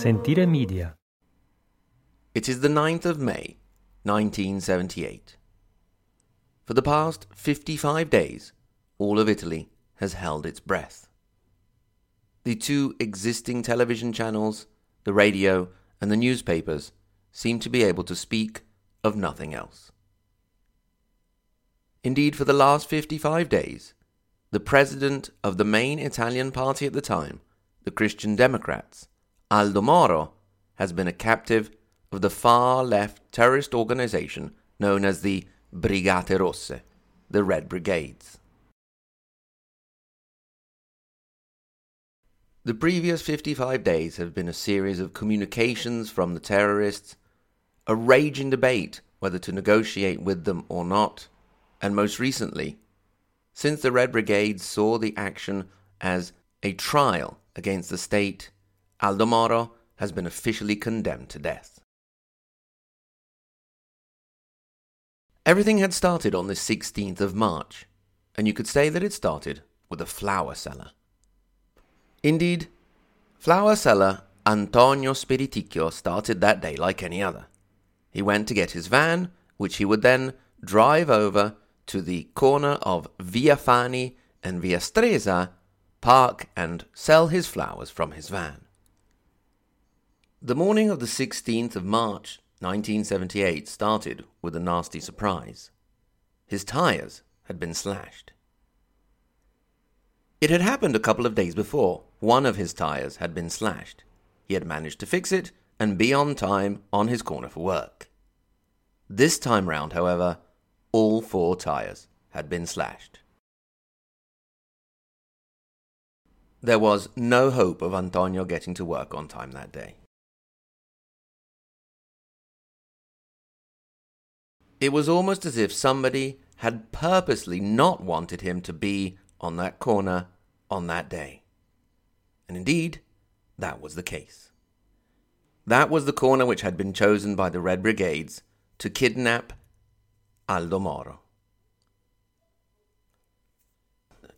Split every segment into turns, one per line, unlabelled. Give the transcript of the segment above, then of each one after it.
Sentire Media.
It is the 9th of May, 1978. For the past 55 days, all of Italy has held its breath. The two existing television channels, the radio, and the newspapers seem to be able to speak of nothing else. Indeed, for the last 55 days, the president of the main Italian party at the time, the Christian Democrats, Aldo Moro, has been a captive of the far left terrorist organization known as the Brigate Rosse, the Red Brigades. The previous 55 days have been a series of communications from the terrorists, a raging debate whether to negotiate with them or not, and most recently, since the Red Brigades saw the action as a trial against the state, Aldo Moro has been officially condemned to death. Everything had started on the 16th of March, and you could say that it started with a flower seller. Indeed, flower seller Antonio Spiriticchio started that day like any other. He went to get his van, which he would then drive over to the corner of Via Fani and Via Stresa, park and sell his flowers from his van. The morning of the 16th of March, 1978, started with a nasty surprise. His tires had been slashed. It had happened a couple of days before. One of his tires had been slashed. He had managed to fix it and be on time on his corner for work. This time round, however, all four tires had been slashed. There was no hope of Antonio getting to work on time that day. It was almost as if somebody had purposely not wanted him to be on that corner on that day. And indeed, that was the case. That was the corner which had been chosen by the Red Brigades to kidnap Aldo Moro.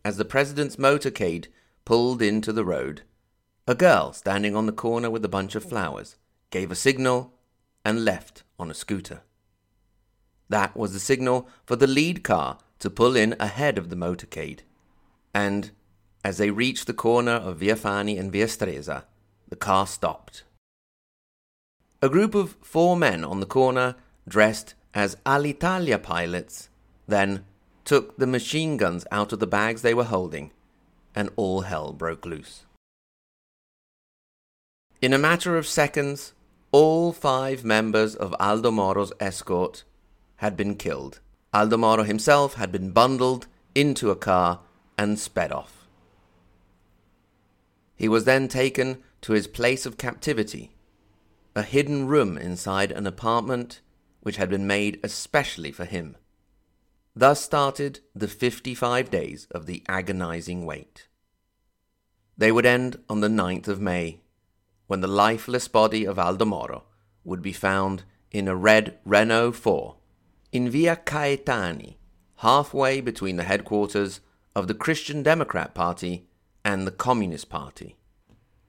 As the president's motorcade pulled into the road, a girl standing on the corner with a bunch of flowers gave a signal and left on a scooter. That was the signal for the lead car to pull in ahead of the motorcade. And as they reached the corner of Via Fani and Via Stresa, the car stopped. A group of four men on the corner, dressed as Alitalia pilots then took the machine guns out of the bags they were holding, and all hell broke loose. In a matter of seconds, all five members of Aldo Moro's escort had been killed. Aldo Moro himself had been bundled into a car and sped off. He was then taken to his place of captivity, a hidden room inside an apartment which had been made especially for him. Thus started the 55 days of the agonizing wait. They would end on the 9th of May, when the lifeless body of Aldo Moro would be found in a red Renault 4 in Via Caetani, halfway between the headquarters of the Christian Democrat Party and the Communist Party.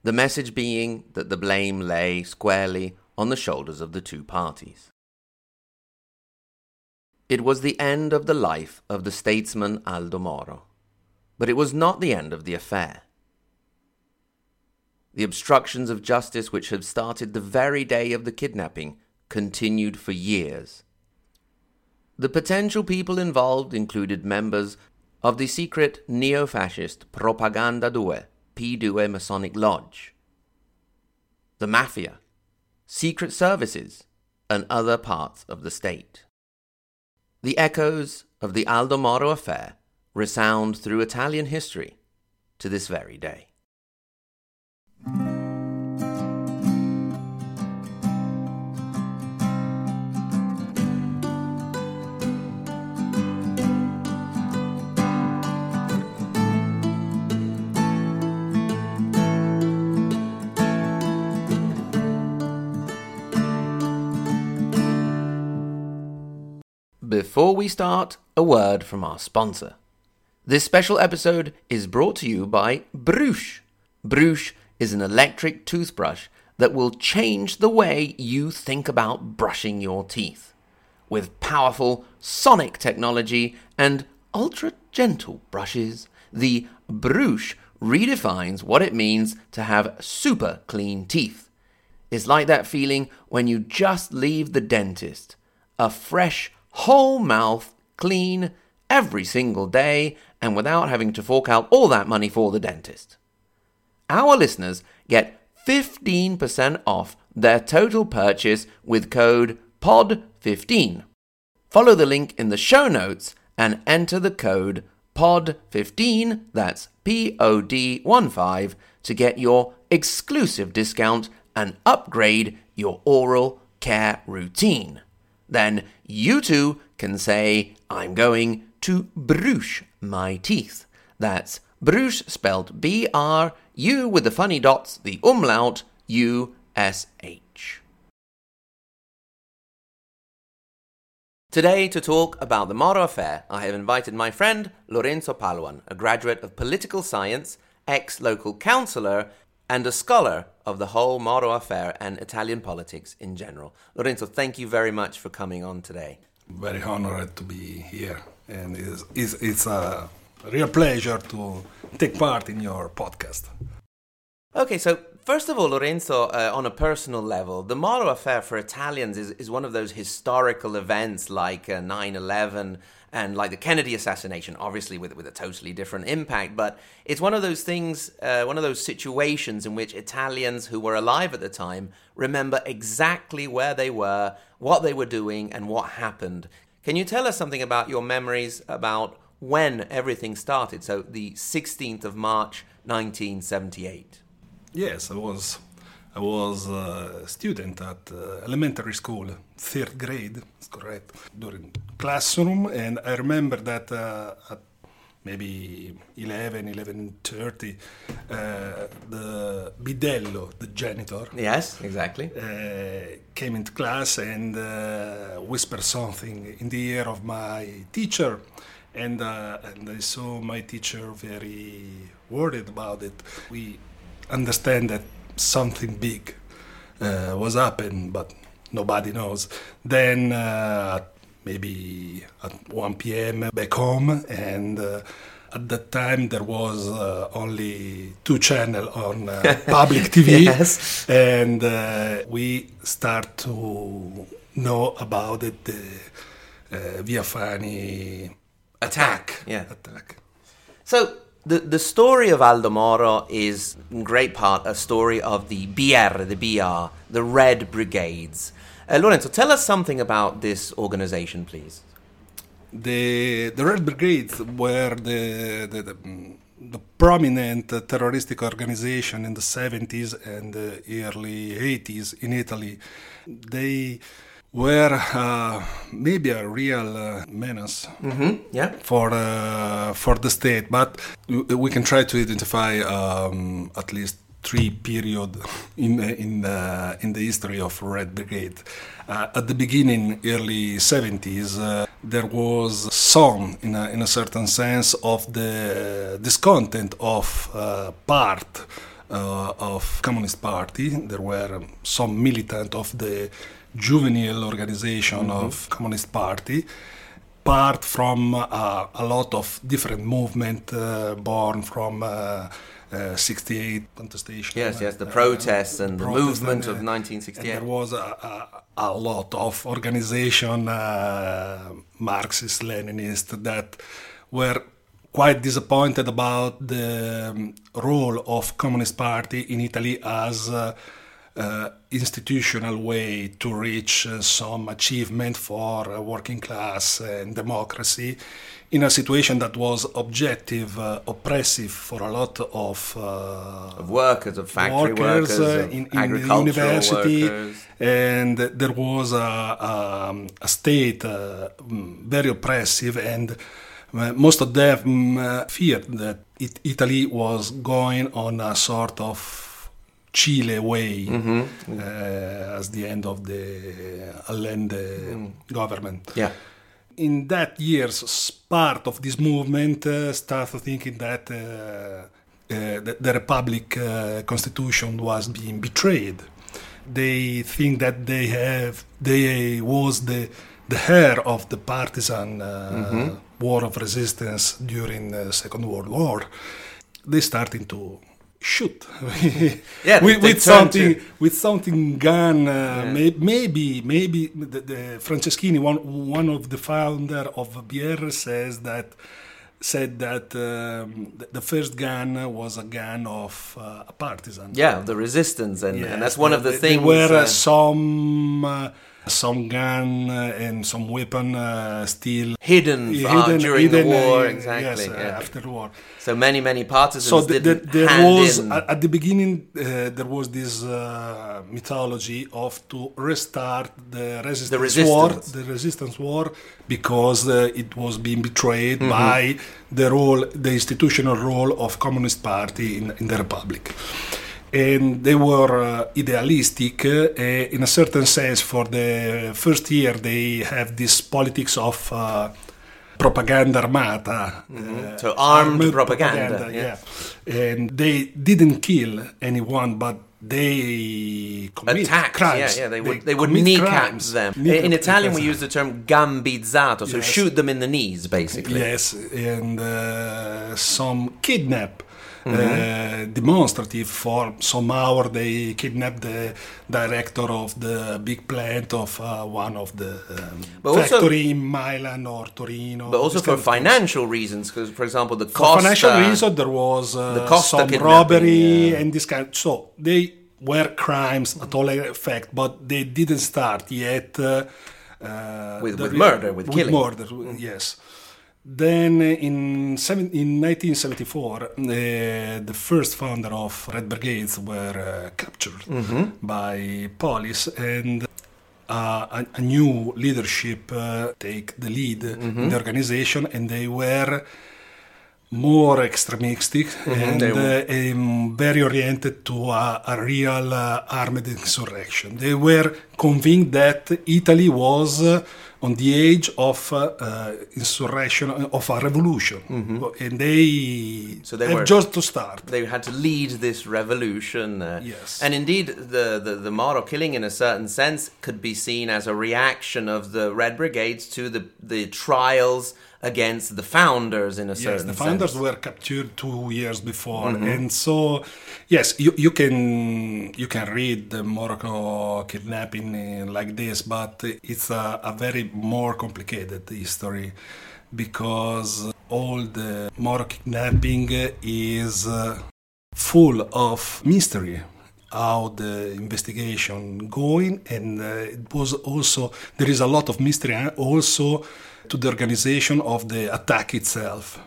The message being that the blame lay squarely on the shoulders of the two parties. It was the end of the life of the statesman Aldo Moro, but it was not the end of the affair. The obstructions of justice which had started the very day of the kidnapping continued for years. The potential people involved included members of the secret neo fascist Propaganda Due, P2 Masonic Lodge, the Mafia, secret services, and other parts of the state. The echoes of the Aldo Moro affair resound through Italian history to this very day. Before we start, a word from our sponsor. This special episode is brought to you by Brush. Brush is an electric toothbrush that will change the way you think about brushing your teeth. With powerful sonic technology and ultra gentle brushes, the Brush redefines what it means to have super clean teeth. It's like that feeling when you just leave the dentist. A fresh, whole mouth, clean, every single day, and without having to fork out all that money for the dentist. Our listeners get 15% off their total purchase with code POD15. Follow the link in the show notes and enter the code POD15, that's P O D 1 5, to get your exclusive discount and upgrade your oral care routine. Then you too can say, I'm going to brush my teeth. That's brush spelled B R U with the funny dots, the umlaut, U S H. Today, to talk about the Moro affair, I have invited my friend Lorenzo Paluan, a graduate of political science, ex local councillor, and a scholar of the whole Moro affair and Italian politics in general. Lorenzo, thank you very much for coming on today.
Very honored to be here, and it's, it's, it's a real pleasure to take part in your podcast.
Okay, so first of all, Lorenzo, uh, on a personal level, the Moro affair for Italians is, is one of those historical events like uh, 9 11 and like the Kennedy assassination, obviously with, with a totally different impact. But it's one of those things, uh, one of those situations in which Italians who were alive at the time remember exactly where they were, what they were doing, and what happened. Can you tell us something about your memories about when everything started? So the 16th of March, 1978.
Yes, I was. I was a student at uh, elementary school, third grade, that's correct, during classroom, and I remember that uh, at maybe 11, 11.30, uh, the bidello, the janitor,
Yes, exactly.
uh, came into class and uh, whispered something in the ear of my teacher. And, uh, and I saw my teacher very worried about it. We understand that something big uh, was happening, but nobody knows. Then uh, maybe at 1 p.m. back home, and uh, at that time there was uh, only two channel on uh, public TV,
Yes.
and uh, we start to know about it. The uh, Via Fani
Attack. Yeah.
attack.
So the the story of Aldo Moro is in great part a story of the BR, the BR, the Red Brigades. Uh, Lorenzo, tell us something about this organization, please.
The the Red Brigades were the the, the, the prominent uh, terroristic organization in the 70s and the early 80s in Italy. They were uh, maybe a real uh, menace
Mm-hmm. Yeah.
for uh, for the state, but we can try to identify um, at least three period in in uh, in the history of Red Brigade. Uh, at the beginning, early 70s, uh, there was some, in a, in a certain sense, of the discontent of uh, part uh, of Communist Party. There were some militant of the juvenile organization of Communist Party part from uh, a lot of different movement uh, born from uh, uh, 68 contestation.
Yes, yes, the
uh,
protests and the
protest
movement
and,
of
uh,
1968.
And there was a, a, a lot of organization, uh, Marxist, Leninist, that were quite disappointed about the um, role of Communist Party in Italy as uh, institutional way to reach uh, some achievement for uh, working class and democracy in a situation that was objective, uh, oppressive for a lot of, uh,
of workers, of factory workers,
uh,
of
in, in the university,
workers.
and there was a, a, a state mm, very oppressive, and most of them feared that it, Italy was going on a sort of Chile way
Mm-hmm.
uh, as the end of the Allende government
Yeah.
in that years, part of this movement uh, started thinking that uh, uh, the, the republic uh, constitution was being betrayed. they think that they have they was the the heir of the partisan uh, mm-hmm. war of resistance during the Second World War. They starting to shoot.
Yeah,
with, with something to... with something gun uh, yeah. may, maybe maybe the, the Franceschini one one of the founder of BR says that said that um, the first gun was a gun of uh, a partisan.
Yeah the resistance and, yes, and that's one of the things
there were uh, some uh, some gun uh, and some weapon uh, still
hidden, hidden during hidden, the war. exactly.
Yes,
yeah.
after the war.
So many, many partisans. So the, the,
there was
in.
at the beginning there was this mythology of to restart the resistance,
the resistance.
war, the resistance war, because it was being betrayed mm-hmm. by the role, the institutional role of Communist Party in, in the republic and they were uh, idealistic uh, in a certain sense for the first year they have this politics of uh, propaganda armata
mm-hmm. so armed, armed propaganda, propaganda
yeah. yeah. and they didn't kill anyone but they commit
Attacked,
crimes.
Yeah, yeah, they would they, they would kneecap them. in Italian, we use the term gambizzato, so yes. shoot them in the knees, basically.
Yes, and uh, some kidnap mm-hmm. demonstrative for some hour they kidnapped the director of the big plant of uh, one of the um, factory in Milan or Torino.
But also for financial reasons, because for example the cost.
For financial reason, there was uh, the some robbery yeah. and this kind. So they were crimes at all effect, but they didn't start yet. Uh,
with, with murder, with, with killing.
murder, yes. Then in, seven, in 1974, uh, the first founder of Red Brigades were uh, captured mm-hmm. by police, and uh, a, a, new leadership uh, take the lead mm-hmm. in the organization, and they were more extremistic mm-hmm, and um, very oriented to a, a real uh, armed insurrection. They were convinced that Italy was uh, on the age of uh, insurrection of a revolution, mm-hmm. and they
so they
have
were,
just to start.
They had to lead this revolution.
yes,
and indeed, the, the the Moro killing, in a certain sense, could be seen as a reaction of the Red Brigades to the the trials against the founders in a certain
yes, the founders
sense.
were captured two years before, mm-hmm. and so yes, you, you can you can read the Moro kidnapping like this, but it's a, a very more complicated history because all the Moro kidnapping is uh, full of mystery how the investigation going and uh, it was also there is a lot of mystery also to the organization of the attack itself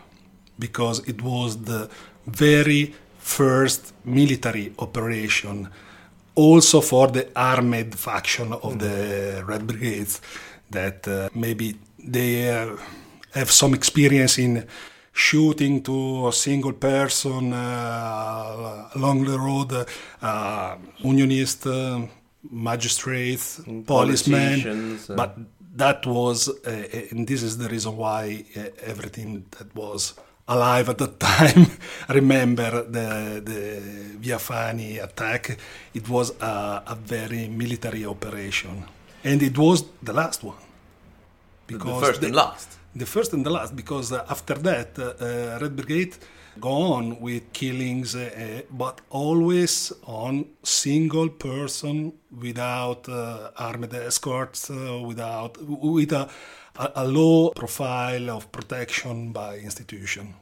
because it was the very first military operation also for the armed faction of mm. the Red Brigades that uh, maybe they uh, have some experience in shooting to a single person uh, along the road, uh, unionist, uh, magistrates, policemen,
uh.
but that was, uh, and this is the reason why uh, everything that was alive at that time. Remember the the Via Fani attack. It was a, a, very military operation, and it was the last one.
Because the first the, and last.
The first and the last, because uh, after that, uh, Red Brigade go on with killings, uh, but always on single person without uh, armed escorts, uh, without with a, a, low profile of protection by institution.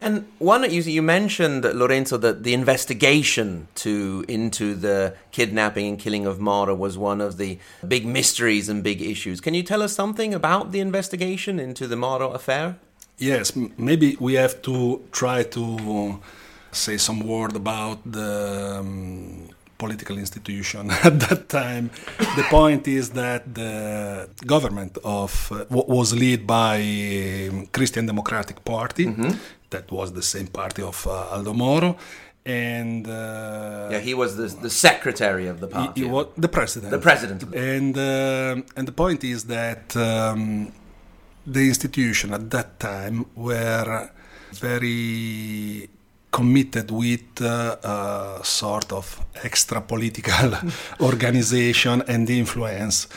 And one you you mentioned Lorenzo that the investigation to into the kidnapping and killing of Moro was one of the big mysteries and big issues. Can you tell us something about the investigation into the Moro affair?
Yes, maybe we have to try to say some word about the um, political institution at that time. the point is that the government of uh, was led by um, Christian Democratic Party. Mm-hmm. That was the same party of uh, Aldo Moro and uh,
yeah, he was the, the secretary of the party.
He, he was the president.
The president.
And uh, and the point is that um, the institution at that time were very committed with uh, a sort of extra political organization and influence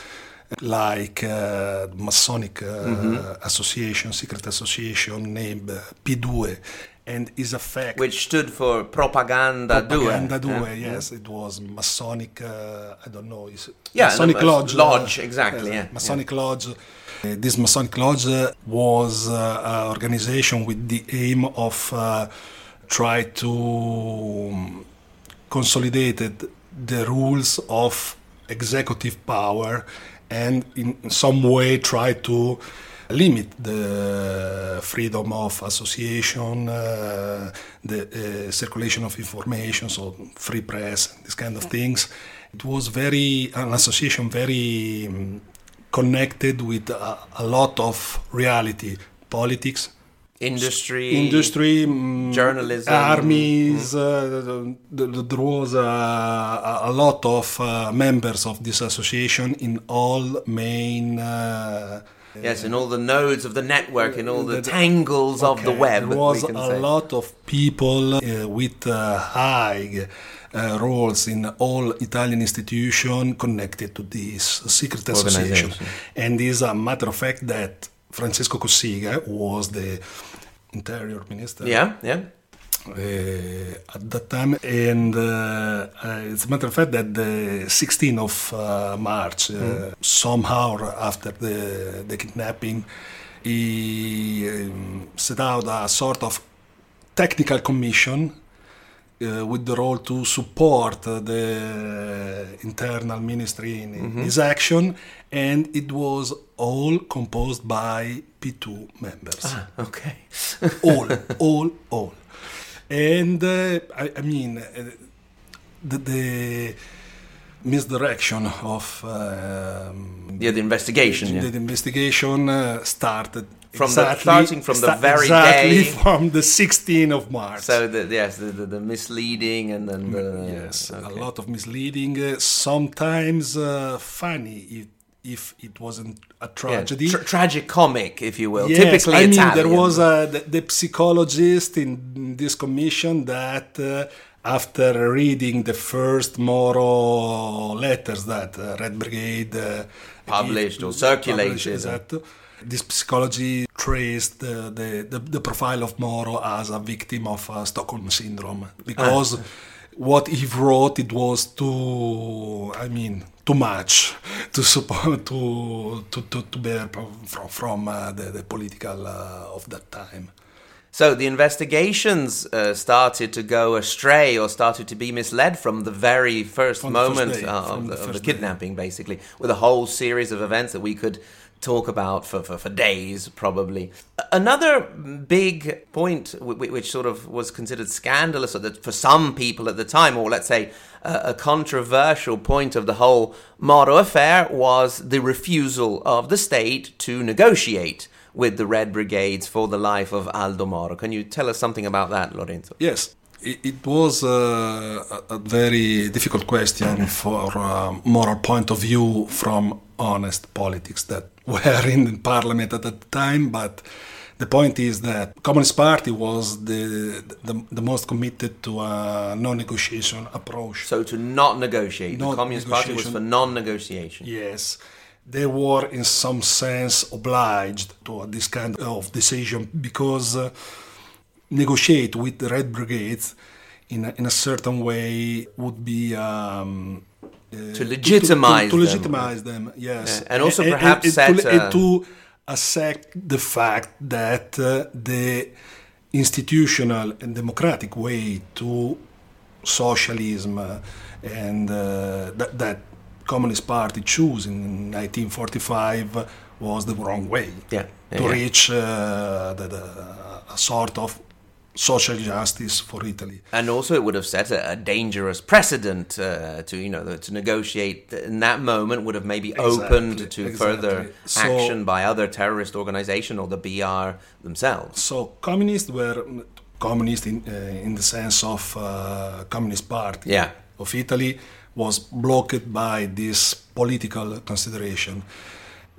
like uh, Masonic uh, mm-hmm. association, secret association named uh, P2 and is a fact.
Which stood for Propaganda,
Propaganda Due. Due, yeah. yes. It was Masonic, uh, I don't know. Is
yeah,
Masonic
no,
Lodge.
Lodge, exactly, yeah.
Masonic
yeah.
Lodge. Uh, this Masonic Lodge was uh, an organization with the aim of uh, try to um, consolidate the rules of executive power and in some way try to limit the freedom of association, uh, the uh, circulation of information, so free press, these kind of things. It was very an association very um, connected with a, a, lot of reality, politics,
industry,
industry, um,
journalism,
armies. Mm. Uh, there was a, a lot of uh, members of this association in all main uh,
Yes, in all the nodes of the network, in all the, the tangles okay, of the web.
There was a say. lot of people uh, with uh, high uh, roles in all Italian institutions connected to this secret association. And it's a matter of fact that Francesco Cossiga was the interior minister.
Yeah, yeah
uh, at that time. And uh, it's a matter of fact that the 16th of uh, March, mm. somehow after the, the kidnapping, he um, set out a sort of technical commission uh, with the role to support the internal ministry in mm-hmm. his action, and it was all composed by P2 members.
Ah, okay.
all, all, all and uh, I, I, mean uh, the, the, misdirection of um,
yeah the investigation
the,
yeah.
the investigation uh, started
from
exactly,
the starting from the very
exactly
day
from the 16th of March.
So the, yes, the, the, the misleading and then the,
yes, okay. a lot of misleading. Uh, sometimes uh, funny. It, if it wasn't a tragedy. Yeah,
tra- tragic comic, if you will.
Yes,
Typically
I
Italian.
mean, there was a, the, the psychologist in this commission that, uh, after reading the first Moro letters that uh, Red Brigade uh,
published or circulated,
published, this psychology traced the, the, the, the, profile of Moro as a victim of uh, Stockholm syndrome because. Ah what he wrote it was too i mean too much to support to to to, to bear from from uh, the, the political uh, of that time
so the investigations uh, started to go astray or started to be misled from the very first
from
moment
first
uh, of,
the,
of the kidnapping, day. basically, with a whole series of events that we could talk about for, for, for days, probably. Another big point, which sort of was considered scandalous for some people at the time, or let's say a controversial point of the whole Moro affair, was the refusal of the state to negotiate with the Red Brigades for the life of Aldo Moro. Can you tell us something about that, Lorenzo?
Yes. It was uh, a very difficult question for a moral point of view from honest politics that were in the parliament at that time, but the point is that Communist Party was the, the, the most committed to a non-negotiation approach.
So to not negotiate, not the Communist Party was for non-negotiation.
Yes, they were in some sense obliged to this kind of decision because uh, negotiate with the Red Brigades in a, in a certain way would be um,
uh, to legitimize
to, to, to, legitimize them. them yes,
yeah. and also and, perhaps
and,
set,
to, to accept the fact that uh, the institutional and democratic way to socialism uh, and uh, that, that Communist Party chose in 1945 was the wrong way
yeah, yeah,
to
yeah.
reach uh, the, the, a sort of social justice for Italy.
And also, it would have set a, a dangerous precedent uh, to you know to negotiate in that moment would have maybe exactly, opened to exactly. further so, action by other terrorist organization or the BR themselves.
So communists were communist in uh, in the sense of uh, Communist Party
yeah.
of Italy was blocked by this political consideration.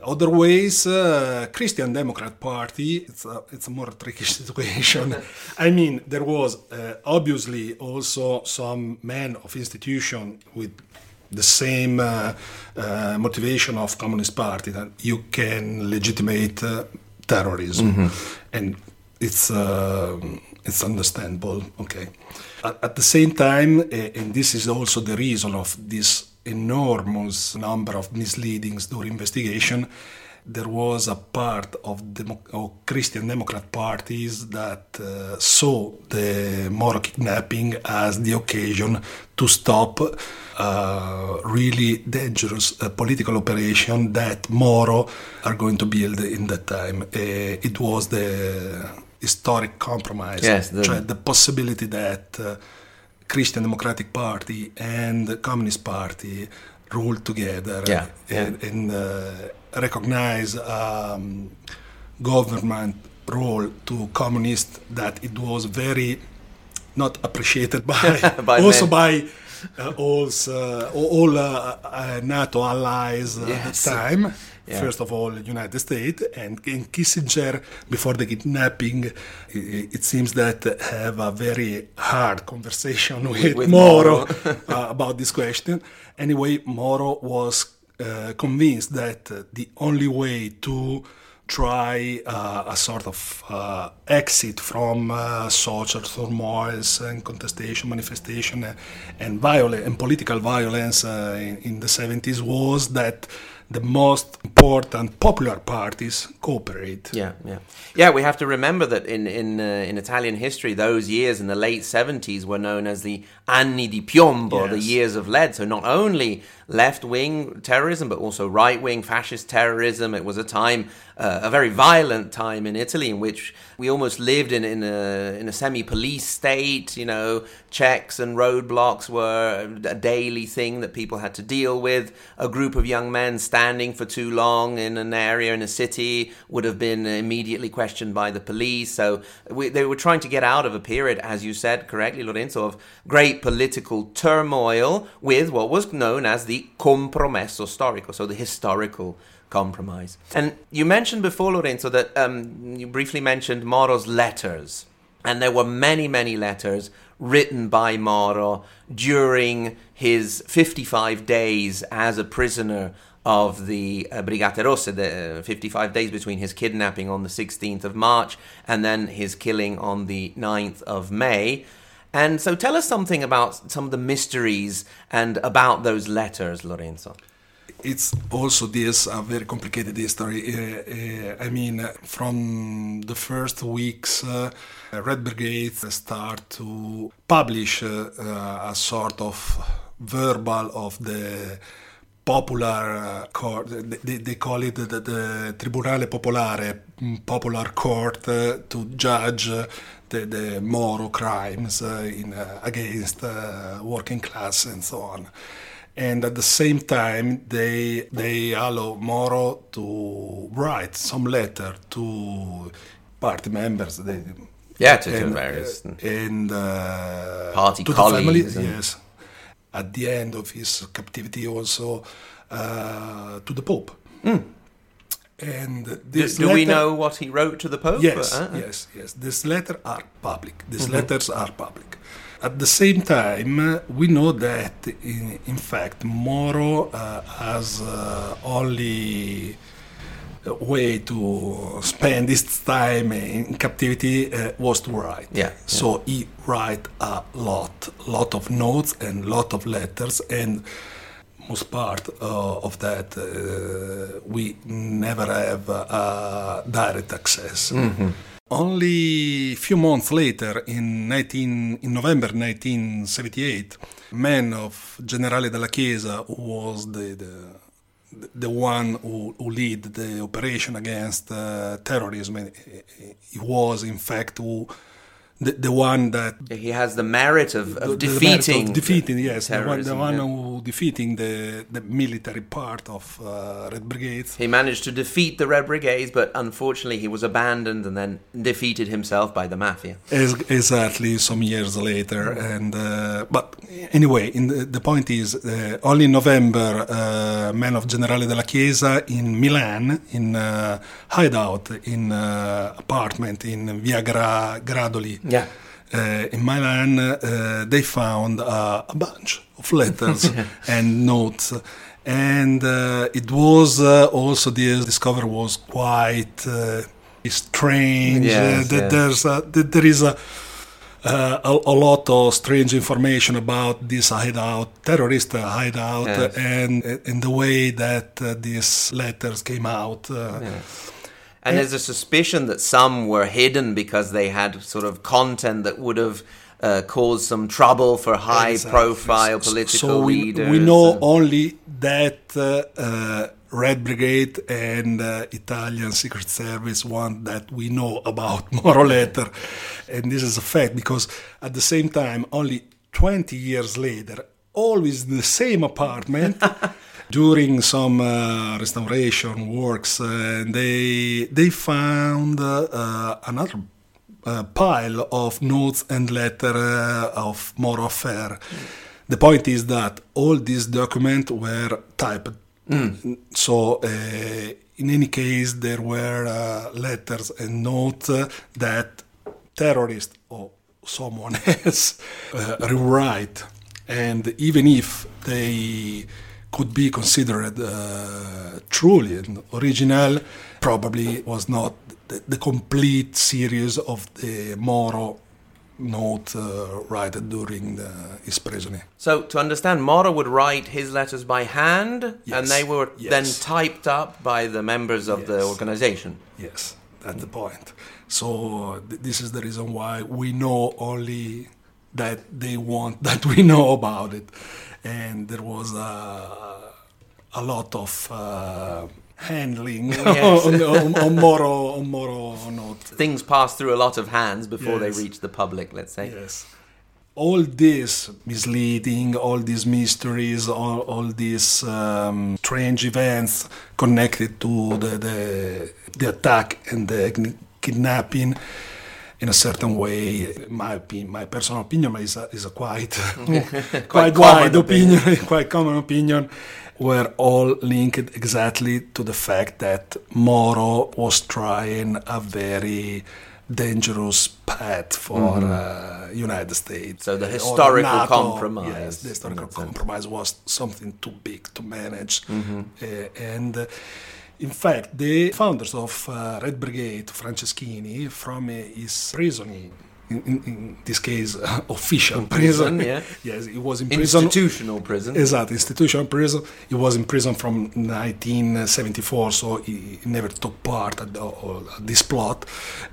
Other ways, uh, Christian Democrat Party, it's a, it's a more tricky situation. I mean, there was uh, obviously also some men of institution with the same uh, uh, motivation of Communist Party that you can legitimate uh, terrorism, mm-hmm. and it's uh, it's understandable. Okay, at, at, the same time, and this is also the reason of this enormous number of misleadings during investigation, there was a part of the Christian Democrat parties that uh, saw the Moro kidnapping as the occasion to stop a uh, really dangerous uh, political operation that Moro are going to build in that time. Uh, it was the historic compromise,
yes, the,
the possibility that uh, Christian Democratic Party and the Communist Party rule together
yeah,
and, yeah. and uh, recognize um, government role to communist that it was very not appreciated by,
by
also
men.
by uh, all, uh, all uh, uh, NATO allies yes. at the time. Yeah. First of all, United States and in Kissinger before the kidnapping, it, seems that have a very hard conversation with, with Moro, Moro. uh, about this question. Anyway, Moro was uh, convinced that uh, the only way to try uh, a sort of uh, exit from uh, social turmoils and contestation, manifestation, and, and violence and political violence in, in, the 70s was that the most important popular parties cooperate.
Yeah, yeah, yeah. We have to remember that in in uh, in Italian history, those years in the late seventies were known as the anni di piombo, yes. the years of lead. So not only left wing terrorism, but also right wing fascist terrorism. It was a time, uh, a very violent time in Italy, in which we almost lived in, in a in a semi police state. You know, checks and roadblocks were a daily thing that people had to deal with. A group of young men standing for too long in an area in a city would have been immediately questioned by the police. So we, they were trying to get out of a period, as you said correctly, Lorenzo, of great political turmoil with what was known as the compromesso storico, so the historical compromise. And you mentioned before, Lorenzo, that um, you briefly mentioned Moro's letters. And there were many, many letters written by Moro during his 55 days as a prisoner of the uh, Brigate Rosse, the uh, 55 days between his kidnapping on the 16th of March and then his killing on the 9th of May. And so tell us something about some of the mysteries and about those letters, Lorenzo
it's also this a very complicated history. Uh, uh, I mean, from the first weeks, uh, Red Brigade start to publish uh, a sort of verbal of the popular uh, court. They, they, call it the, the, Tribunale Popolare, mm, popular court uh, to judge the, the Moro crimes in, against working class and so on and at the same time they they allow Moro to write some letter to party members. They,
yeah, to, and, various
uh, and uh,
party
to
colleagues.
The family, yes, at the end of his captivity, also uh, to the Pope.
Mm.
And
this do, do letter, we know what he wrote to the Pope?
Yes, uh-huh. yes, yes. These letters are public. These mm-hmm. letters are public. At the same time, we know that in, in fact Moro uh, has uh, only way to spend his time in captivity uh, was to write.
Yeah,
So he write a lot, lot of notes and lot of letters, and most part uh, of that uh, we never have uh, direct access.
Mm-hmm.
Only a few months later, in, 19, in November 1978, man of Generale dalla Chiesa, who was the, the, the one who, who led the operation against uh, terrorism, he was in fact who the, the one that
He has the merit of, of
the- the of
defeating.
defeating yes the one, the one
yeah.
who defeating the the military part of uh, Red Brigades.
He managed to defeat the Red Brigades, but unfortunately he was abandoned and then defeated himself by the mafia.
Ex- exactly some years later and uh, but anyway in the, the point is uh, only in november uh, men of generale dalla chiesa in milan in uh, hideout in uh, apartment in via Gra- gradoli
Yeah.
uh, in milan uh, they found uh, a bunch of letters and notes and uh, it was uh, also the discovery was quite uh, strange
Yes,
uh, that
yes.
there's a, that there is a uh, a, a lot of strange information about this hideout, terrorist hideout,
Yes.
and and the way that these letters came out. Uh,
And there's a suspicion that some were hidden because they had sort of content that would have uh, caused some trouble for high
Exactly.
profile
So-
political
so we,
leaders.
we know only that uh, uh, Red Brigade and uh, Italian Secret Service one that we know about more or later. and this is a fact because at the same time, only 20 years later, always in the same apartment. During some uh, restoration works, uh, they they found uh, uh, another uh, pile of notes and letter uh, of Moro affair. The point is that all these documents were typed. So, uh, in any case, there were letters and notes that terrorists or someone else rewrite. And even if they could be considered uh, truly an original, probably was not the, the complete series of the Moro note uh, written during the, his prison.
So to understand, Moro would write his letters by hand, and they were then typed up by the members of the organization.
Yes, that's the point. So th- this is the reason why we know only that they want that we know about it, and there was a, a lot of uh, handling
Yes.
on, on, on Moro on Moro note.
Things pass through a lot of hands before
Yes.
they reach the public. Let's say.
Yes. All this misleading, all these mysteries, all, all these um, strange events connected to the, the, the attack and the kidnapping, in a certain way, my opi- my personal opinion is a, is a quite quite,
common
wide opinion, quite common opinion, were all linked exactly to the fact that Moro was trying a very dangerous path for uh, United States.
So the historical
NATO.
compromise,
Yes, the historical compromise was something too big to manage,
Mm-hmm.
Uh, and. uh, in fact, the founders of uh, Red Brigade, Franceschini, from uh, his prison, in, in, in this case, uh, official prison,
prison, yeah.
yes, he was in prison.
Institutional prison.
Exactly, institutional prison. He was in prison from 1974, so he he never took part at, the, at this plot.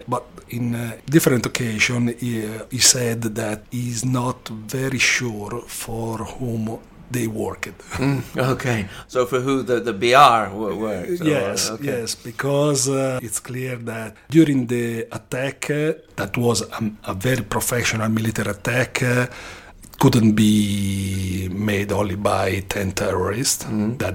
But in uh, different occasion, he, uh, he said that he's not very sure for whom they worked.
Okay. So for who the the BR were so,
yes,
uh, okay.
yes, because uh, it's clear that during the attack, uh, that was a, a very professional military attack. Uh, couldn't be made only by 10 terrorists that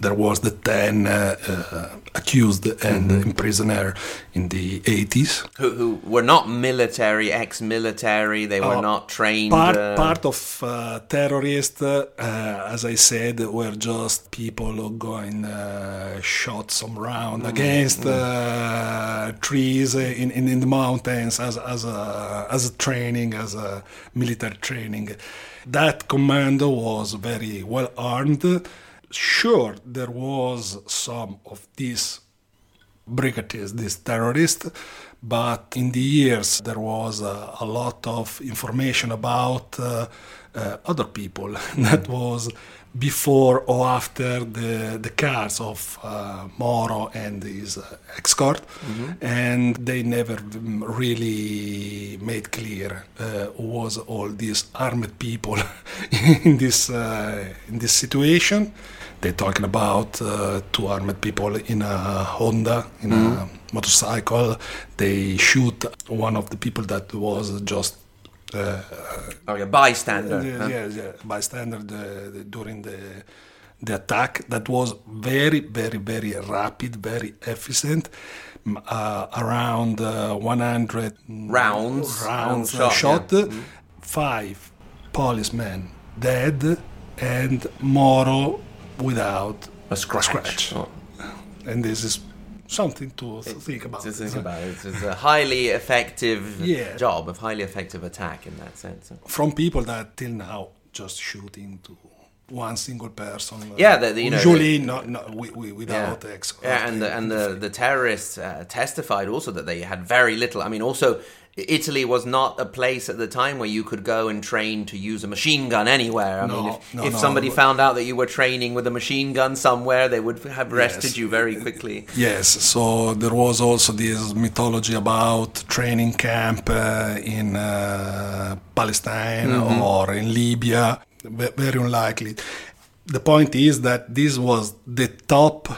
there was the 10 uh, uh, accused and imprisoned in the 80s
Who, who were not military, ex-military. They were
Uh,
not trained.
part,
uh,
part of uh, terrorists, uh, as I said, were just people going uh, shot some round against uh, trees in, in, in the mountains as, as, a, as a training, as a military training. That commando was very well armed. Sure, there was some of these brigadiers, these terrorists. But in the years, there was uh, a lot of information about uh, uh, other people that was before or after the, the cars of uh, Moro and his uh, escort, and they never really made clear who was all these armed people in this in this situation. They're talking about uh, two armed people in a Honda, in mm-hmm. a motorcycle. They shoot one of the people that was just.
Uh, oh, a bystander.
Yeah, huh? yeah, yeah, bystander the, the, during the the attack. That was very, very, very rapid, very efficient. Uh, around uh, 100
rounds,
rounds shot. shot yeah. mm-hmm. Five policemen dead, and Moro without
a scratch.
A scratch. Oh. And this is something to think about.
To think about it. It's a highly effective yeah. job, a highly effective attack in that sense.
From people that till now just shoot to one single person.
Yeah, the, the, you
usually know, not, not we, we, without
yeah. Yeah, and the, and the the terrorists uh, testified also that they had very little. I mean, also Italy was not a place at the time where you could go and train to use a machine gun anywhere. I no, mean, if, no, if no, somebody found out that you were training with a machine gun somewhere, they would have arrested yes. you very quickly.
Yes, so there was also this mythology about training camp uh, in uh, Palestine mm-hmm. or in Libya. Very unlikely. The point is that this was the top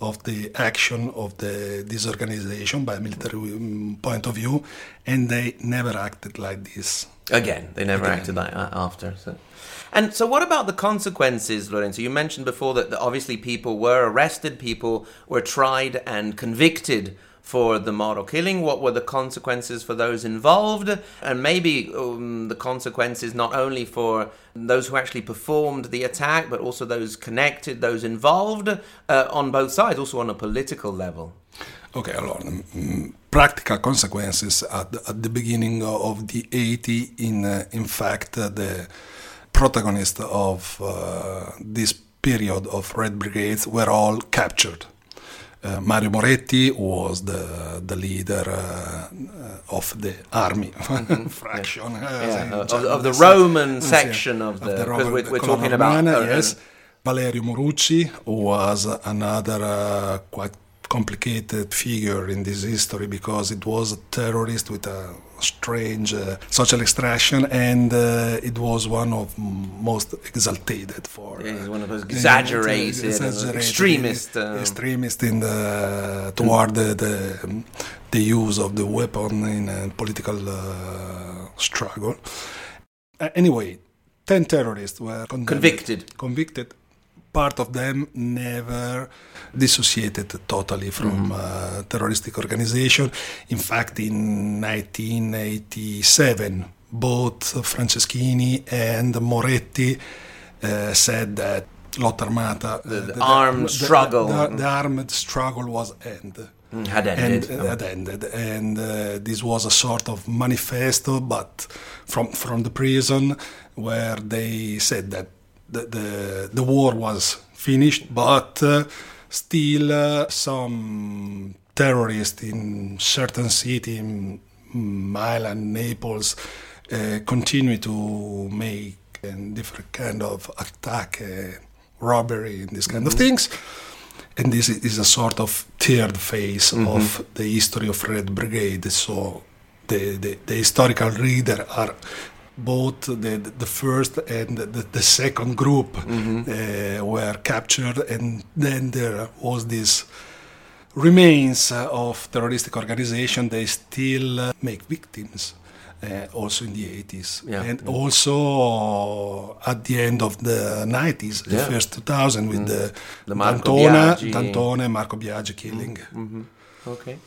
of the action of the disorganization by a military um, point of view, and they never acted like this.
Again, they never Again. acted like that after. So. And so, what about the consequences, Lorenzo? You mentioned before that obviously people were arrested, people were tried and convicted for the Moro killing? What were the consequences for those involved? And maybe um, the consequences not only for those who actually performed the attack, but also those connected, those involved uh, on both sides, also on a political level.
Okay, allora, mm, practical consequences at, at the beginning of the 80, in, uh, in fact, uh, the protagonists of uh, this period of Red Brigades were all captured. Uh, Mario Moretti was the the leader uh, of the army mm-hmm. fraction
yeah. yeah. Of, of, the Roman section of the, because we're, we're talking about
uh, yes. Valerio Morucci was another uh, quite complicated figure in this history because it was a terrorist with a strange uh, social extraction and uh, it was one of most exalted for
yeah, one of those exaggerated, exaggerated extremist
um, extremist in the toward the, the, the use of the weapon in a political uh, struggle. Anyway 10 terrorists were
convicted.
Convicted part of them never dissociated totally from mm-hmm. uh, terroristic organization. In fact, in 1987, both Franceschini and Moretti uh, said that lotta armata,
the, the, the armed the, struggle,
the, armed struggle was end.
Mm, had ended.
And, uh, had ended, and uh, this was a sort of manifesto, but from from the prison, where they said that the, the, the war was finished, but uh, still uh, some terrorists in certain city, in Milan, Naples, uh, continue to make different kind of attack, uh, robbery, and this kind mm-hmm. of things. And this is a sort of third phase mm-hmm. of the history of Red Brigade. So the, the, the historical reader are both the, the first and the, the second group mm-hmm. uh, were captured, and then there was this remains of terroristic organization. They still uh, make victims. Uh, also in the 80s yeah. and yeah. also at the end of the 90s yeah. the first 2000 with mm. the,
the Marco D'Antona,
D'Antona Marco Biagi killing
mm-hmm. okay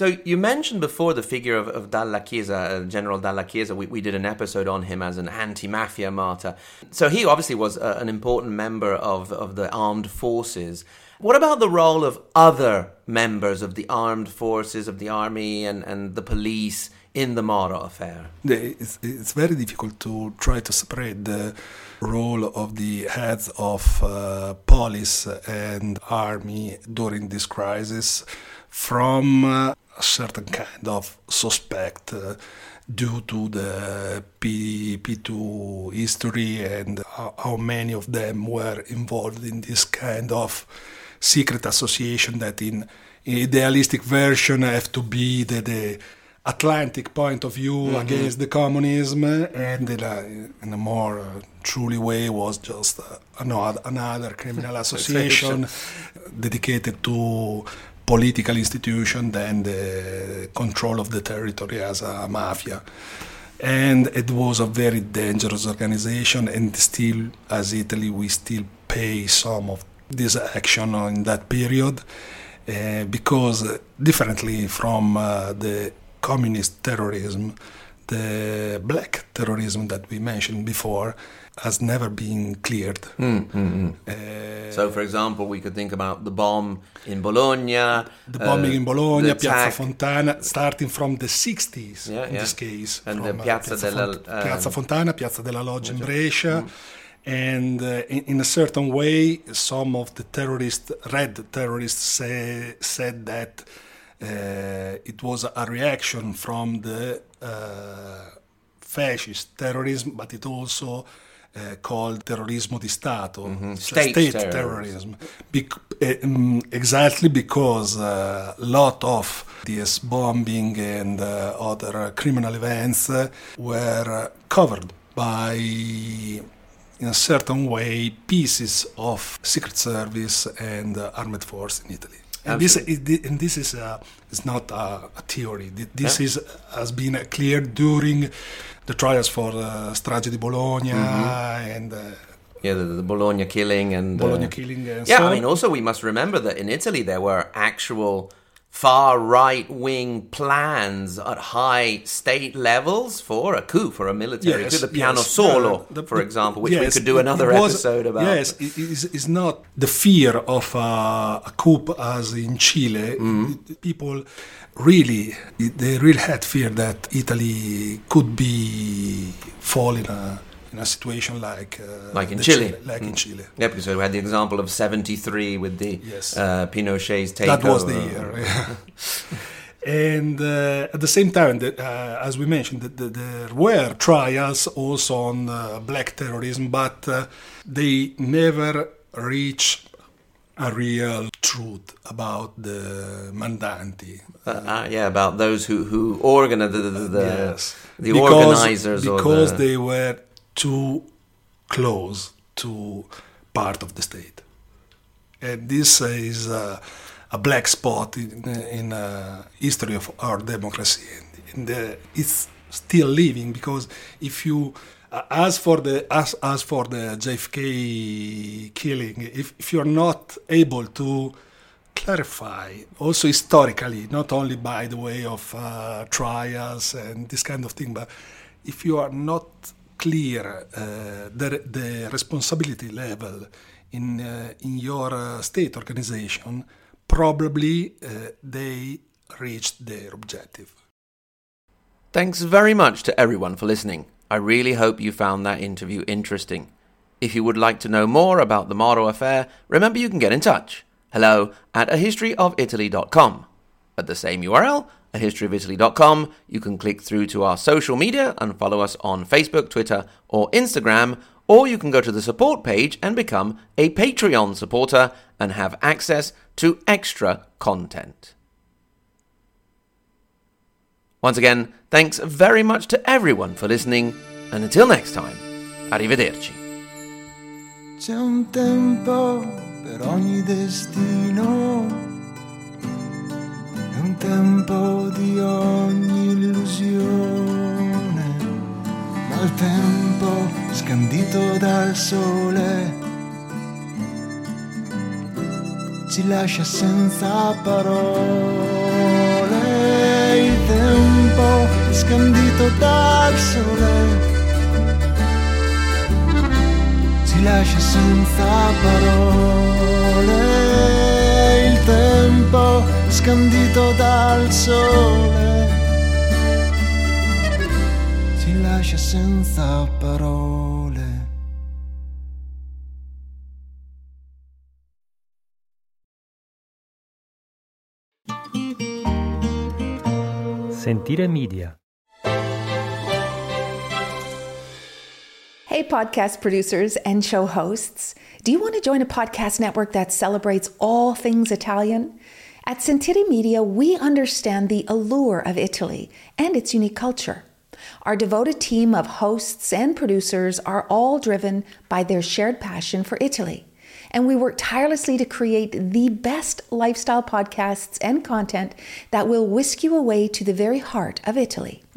so you mentioned before the figure of, of Dalla Chiesa, uh, General Dalla Chiesa. We, we did an episode on him as an anti-mafia martyr. So he obviously was uh, an important member of, of the armed forces. What about the role of other members of the armed forces, of the army and, and the police in the Moro affair?
It's, it's very difficult to try to separate the role of the heads of uh, police and army during this crisis from uh, a certain kind of suspect uh, due to the P- P2 history and how, many of them were involved in this kind of secret association that in, in idealistic version have to be the, the Atlantic point of view mm-hmm. against the communism, and in a, in a more uh, truly way was just uh, another, another criminal association dedicated to political institution than the control of the territory as a mafia. And it was a very dangerous organization, and still, as Italy, we still pay some of this action in that period. Uh, because differently from uh, the communist terrorism, the black terrorism that we mentioned before has never been cleared.
Mm, mm, mm. Uh, so, for example, we could think about the bomb in Bologna.
The bombing uh, in Bologna, Piazza Fontana, starting from the 60s yeah, in yeah. this case.
And the uh, Piazza, Piazza, della,
Font- Piazza Fontana, Piazza della Loggia in Brescia. Mm. And uh, in, in, a certain way, some of the terrorists, red terrorists, say, said that uh, it was a reaction from the uh, fascist terrorism, but it also uh, called terrorismo di Stato,
mm-hmm. state,
state,
terrorism.
terrorism. Um, exactly because a lot of these bombing and uh, other criminal events uh, were covered by in a certain way pieces of secret service and uh, armed force in Italy. And this, and this is uh, is not a, a theory. This yeah. is has been cleared during the trials for uh, Strage di Bologna mm-hmm. and. Uh,
yeah, the, the, Bologna killing and
Bologna uh, killing. And
yeah,
so
I mean, also we must remember that in Italy there were actual far right wing plans at high state levels for a coup, for a military yes, coup, the piano yes. solo, uh, the, for example, which yes, we could do another was, episode about.
Yes, it is it's not the fear of uh, a coup as in Chile. Mm-hmm. People really, they really had fear that Italy could be fall in a in a situation like uh,
like in Chile.
Chile. like mm. in Chile.
Yeah, because we had the example of '73 with the yes. uh, Pinochet's takeover.
That was the year. and uh, at the same time, the, uh, as we mentioned, the, the, there were trials also on uh, black terrorism, but uh, they never reached a real truth about the mandanti.
Uh, uh, yeah, about those who who organized the the, the,
yes.
the because, organizers
because they were too close to part of the state. And this is a, a black spot in, in uh, history of our democracy. And, and uh, it's still living because if you uh, as for the as, as for the JFK killing, if, if you're not able to clarify also historically, not only by the way of uh, trials and this kind of thing, but if you are not clear uh, the, the responsibility level in, uh, in your uh, state organization, probably they reached their objective.
Thanks very much to everyone for listening. I really hope you found that interview interesting. If you would like to know more about the Moro affair, remember you can get in touch. Hello at ahistoryofitaly.com. At the same URL, ahistoryofitaly.com. You can click through to our social media and follow us on Facebook, Twitter, or Instagram, or you can go to the support page and become a Patreon supporter and have access to extra content. Once again, thanks very much to everyone for listening, and until next time, arrivederci. C'è un tempo per ogni destino un tempo di ogni illusione, ma il tempo scandito dal sole ci lascia senza parole. Il tempo scandito dal sole ci lascia senza parole. Il tempo scandito dal sole, ci lascia senza parole.
Sentire Media.
Hey, podcast producers and show hosts. Do you want to join a podcast network that celebrates all things Italian? At Sentire Media, we understand the allure of Italy and its unique culture. Our devoted team of hosts and producers are all driven by their shared passion for Italy and we work tirelessly to create the best lifestyle podcasts and content that will whisk you away to the very heart of Italy.